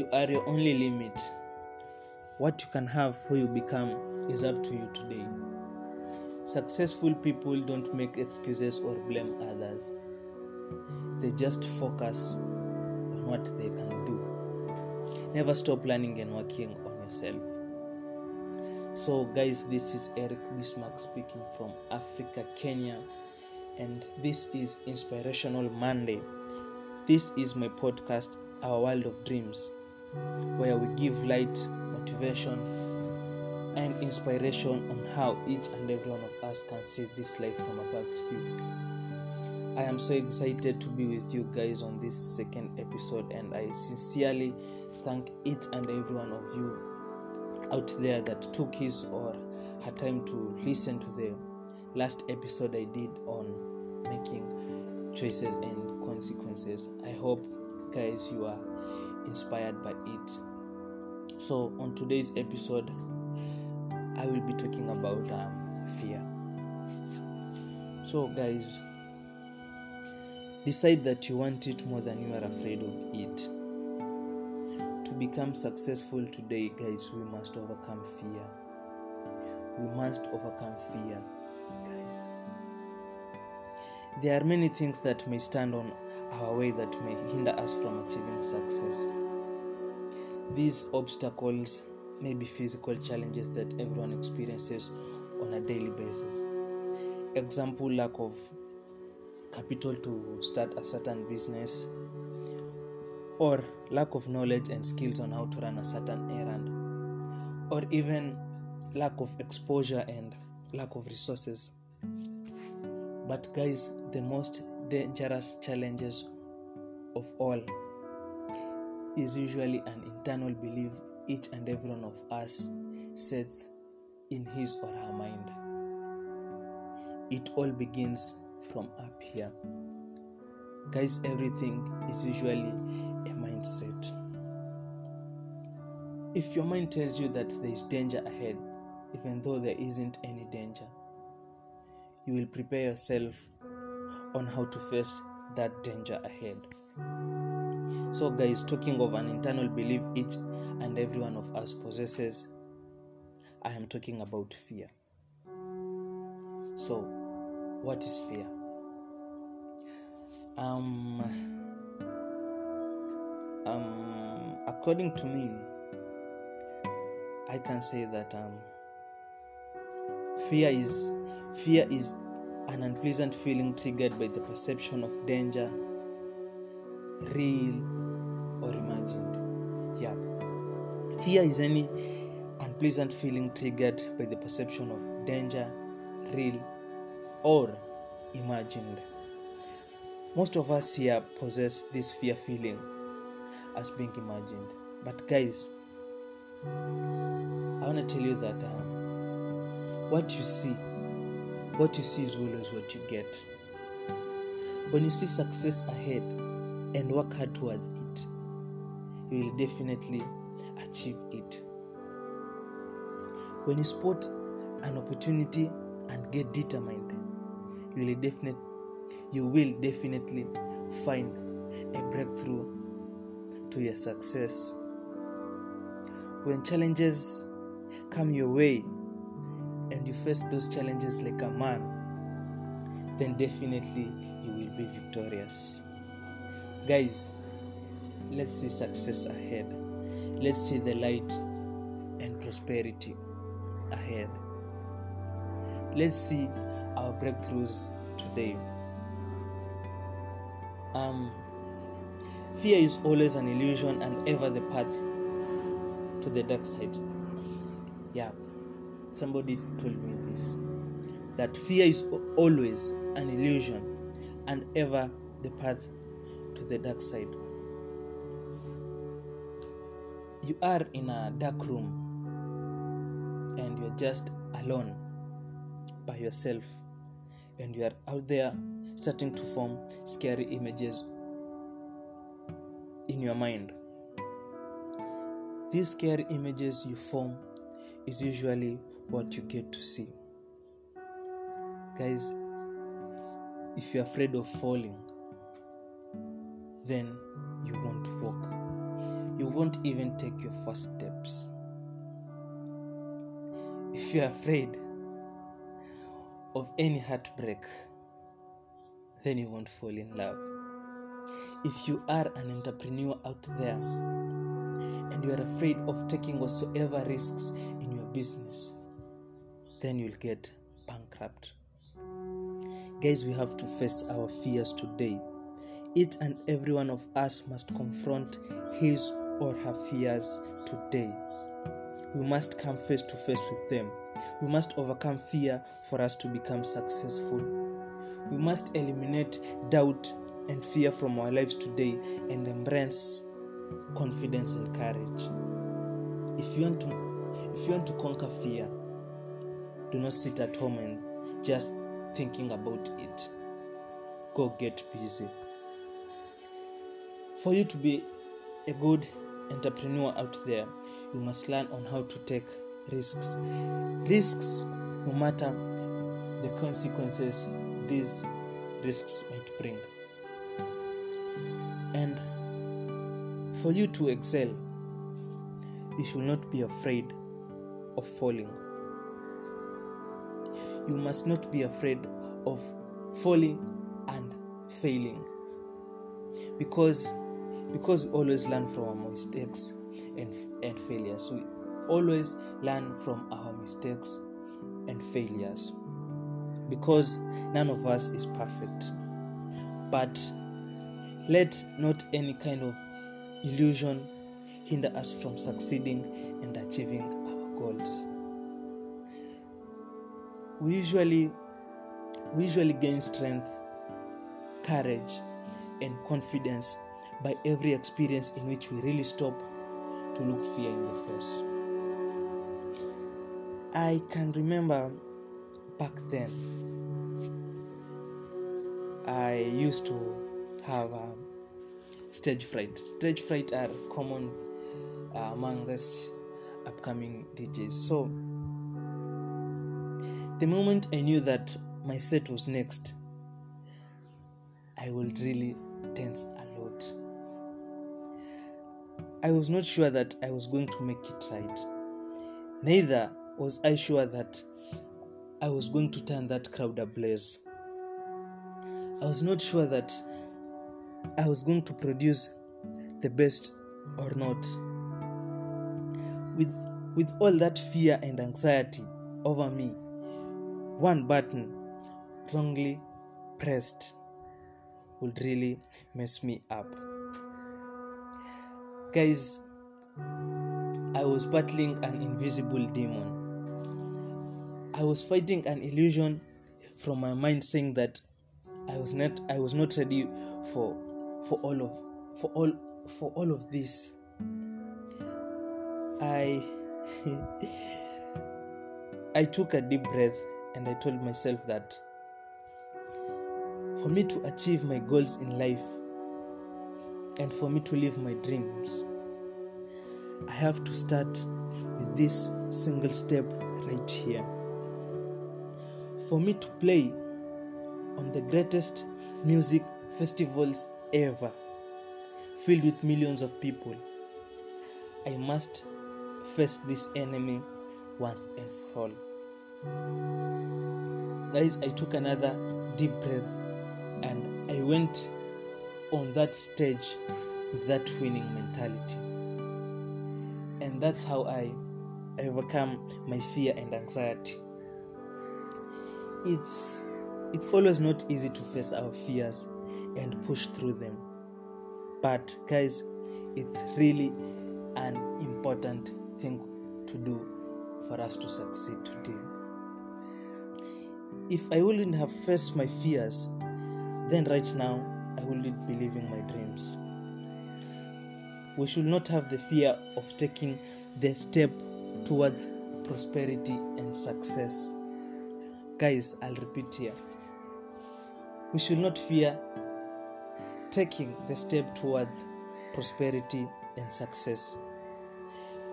You are your only limit. What you can have, who you become, is up to you today. Successful people don't make excuses or blame others, they just focus on what they can do. Never stop learning and working on yourself. So, guys, this is Eric Bismarck speaking from Africa, Kenya, and this is Inspirational Monday. This is my podcast, Our World of Dreams, where we give light, motivation, and inspiration on how each and every one of us can see this life from a bird's view. I am so excited to be with you guys on this second episode, and I sincerely thank each and every one of you out there that took his or her time to listen to the last episode I did on making choices and consequences. I hope, guys, you are inspired by it. So, on today's episode, I will be talking about um, fear. So, guys, decide that you want it more than you are afraid of it. To become successful today, guys, we must overcome fear. We must overcome fear, guys. There are many things that may stand on our way that may hinder us from achieving success. These obstacles may be physical challenges that everyone experiences on a daily basis. Example lack of capital to start a certain business, or lack of knowledge and skills on how to run a certain errand, or even lack of exposure and lack of resources. But, guys, the most dangerous challenges of all is usually an internal belief each and every one of us sets in his or her mind. It all begins from up here. Guys, everything is usually a mindset. If your mind tells you that there is danger ahead, even though there isn't any danger, you will prepare yourself on how to face that danger ahead. So, guys, talking of an internal belief each and every one of us possesses, I am talking about fear. So, what is fear? Um, um, according to me, I can say that um, fear is fear is an unpleasant feeling triggered by the perception of danger, real or imagined. Yeah, fear is any unpleasant feeling triggered by the perception of danger, real or imagined. Most of us here possess this fear feeling as being imagined. But, guys, I want to tell you that um, what you see, what you see is always what you get. When you see success ahead and work hard towards it, you will definitely achieve it. When you spot an opportunity and get determined, you will definitely you will definitely find a breakthrough to your success. When challenges come your way and you face those challenges like a man, then definitely you will be victorious. Guys, let's see success ahead. Let's see the light and prosperity ahead. Let's see our breakthroughs today. Um, fear is always an illusion and ever the path to the dark side. Yeah, somebody told me this that fear is always an illusion and ever the path to the dark side. You are in a dark room and you're just alone by yourself, and you are out there starting to form scary images in your mind. These scary images you form is usually what you get to see. Guys, if you're afraid of falling, then you won't walk. you won't even take your first steps. If you're afraid of any heartbreak, then you won't fall in love. If you are an entrepreneur out there and you are afraid of taking whatsoever risks in your business, then you'll get bankrupt. Guys, we have to face our fears today. Each and every one of us must confront his or her fears today. We must come face to face with them. We must overcome fear for us to become successful. We must eliminate doubt and fear from our lives today and embrace confidence and courage. If you want to if you want to conquer fear, do not sit at home and just thinking about it. Go get busy. For you to be a good entrepreneur out there, you must learn on how to take risks. Risks, no matter the consequences these risks might bring. And for you to excel, you should not be afraid of falling. You must not be afraid of falling and failing. Because because we always learn from our mistakes and, and failures. We always learn from our mistakes and failures. Because none of us is perfect. But let not any kind of illusion hinder us from succeeding and achieving goals. We usually we usually gain strength, courage, and confidence by every experience in which we really stop to look fear in the face. I can remember back then, I used to have um, stage fright. Stage fright are common uh, amongst upcoming DJs. So, the moment I knew that my set was next, I would really tense a lot. I was not sure that I was going to make it right. Neither was I sure that I was going to turn that crowd ablaze. I was not sure that I was going to produce the best or not. With, with all that fear and anxiety over me, one button wrongly pressed would really mess me up. Guys, I was battling an invisible demon. I was fighting an illusion from my mind saying that I was not I was not ready for for all of for all for all of this. I I took a deep breath and I told myself that for me to achieve my goals in life and for me to live my dreams, I have to start with this single step right here. For me to play on the greatest music festivals ever, filled with millions of people, I must face this enemy once and for all. Guys, I took another deep breath and I went on that stage with that winning mentality. And that's how I overcome my fear and anxiety. It's it's always not easy to face our fears and push through them. But guys, it's really an important thing to do for us to succeed today. If I wouldn't have faced my fears, then right now I wouldn't be living my dreams. We should not have the fear of taking the step towards prosperity and success. Guys, I'll repeat here. We should not fear taking the step towards prosperity and success.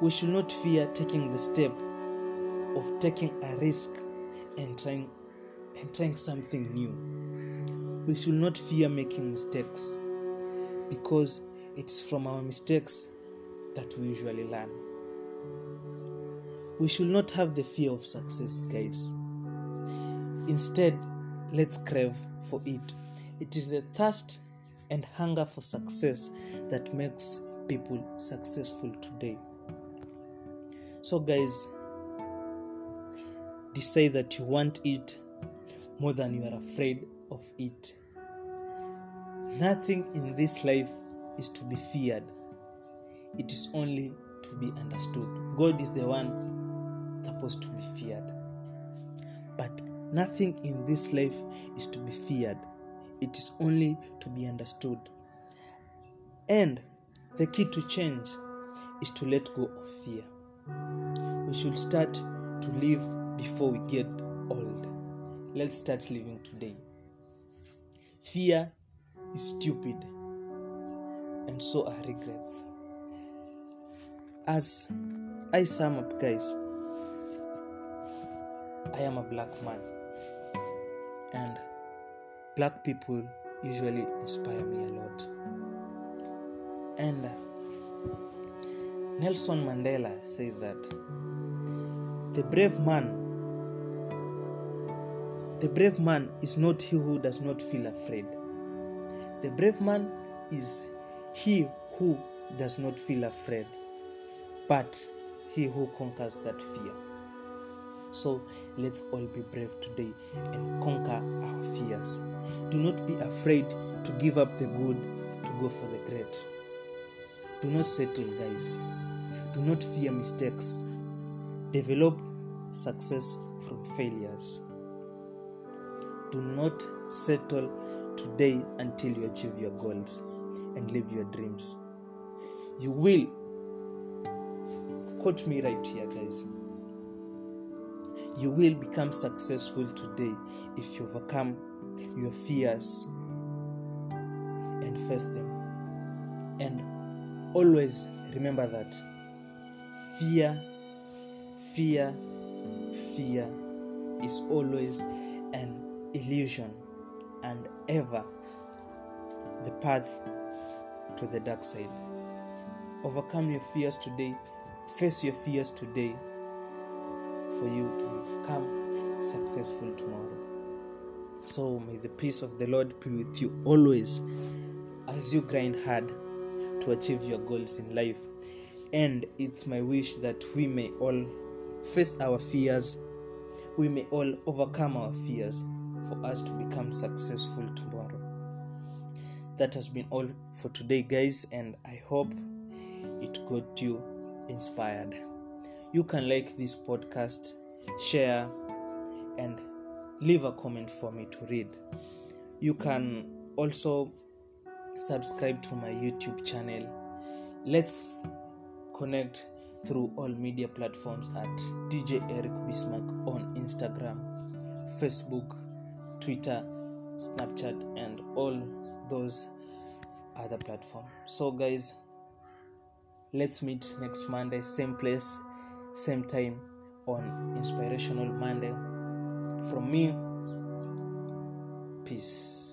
We should not fear taking the step of taking a risk and trying and trying something new. We should not fear making mistakes because it's from our mistakes that we usually learn. We should not have the fear of success, guys. Instead, let's crave for it. It is the thirst and hunger for success that makes people successful today. So, guys, decide that you want it more than you are afraid of it. Nothing in this life is to be feared, it is only to be understood. God is the one supposed to be feared. But nothing in this life is to be feared, it is only to be understood. And the key to change is to let go of fear. We should start to live before we get old. Let's start living today. Fear is stupid, and so are regrets. As I sum up, guys, I am a black man, and black people usually inspire me a lot. And Nelson Mandela said that the brave man the brave man is not he who does not feel afraid. The brave man is he who does not feel afraid, but he who conquers that fear. So let's all be brave today and conquer our fears. Do not be afraid to give up the good to go for the great. Do not settle, guys. Do not fear mistakes. Develop success from failures. Do not settle today until you achieve your goals and live your dreams. You will, quote me right here, guys. You will become successful today if you overcome your fears and face them. And always remember that fear, fear, fear is always an illusion and ever the path to the dark side. Overcome your fears today, face your fears today for you to become successful tomorrow. So may the peace of the Lord be with you always as you grind hard to achieve your goals in life. And it's my wish that we may all face our fears, we may all overcome our fears for us to become successful tomorrow. That has been all for today, guys, and I hope it got you inspired. You can like this podcast, share, and leave a comment for me to read. You can also subscribe to my YouTube channel. Let's connect through all media platforms at DJ Eric Bismarck on Instagram, Facebook, Twitter, Snapchat, and all those other platforms. So, guys, let's meet next Monday, same place, same time on Inspirational Monday. From me, peace.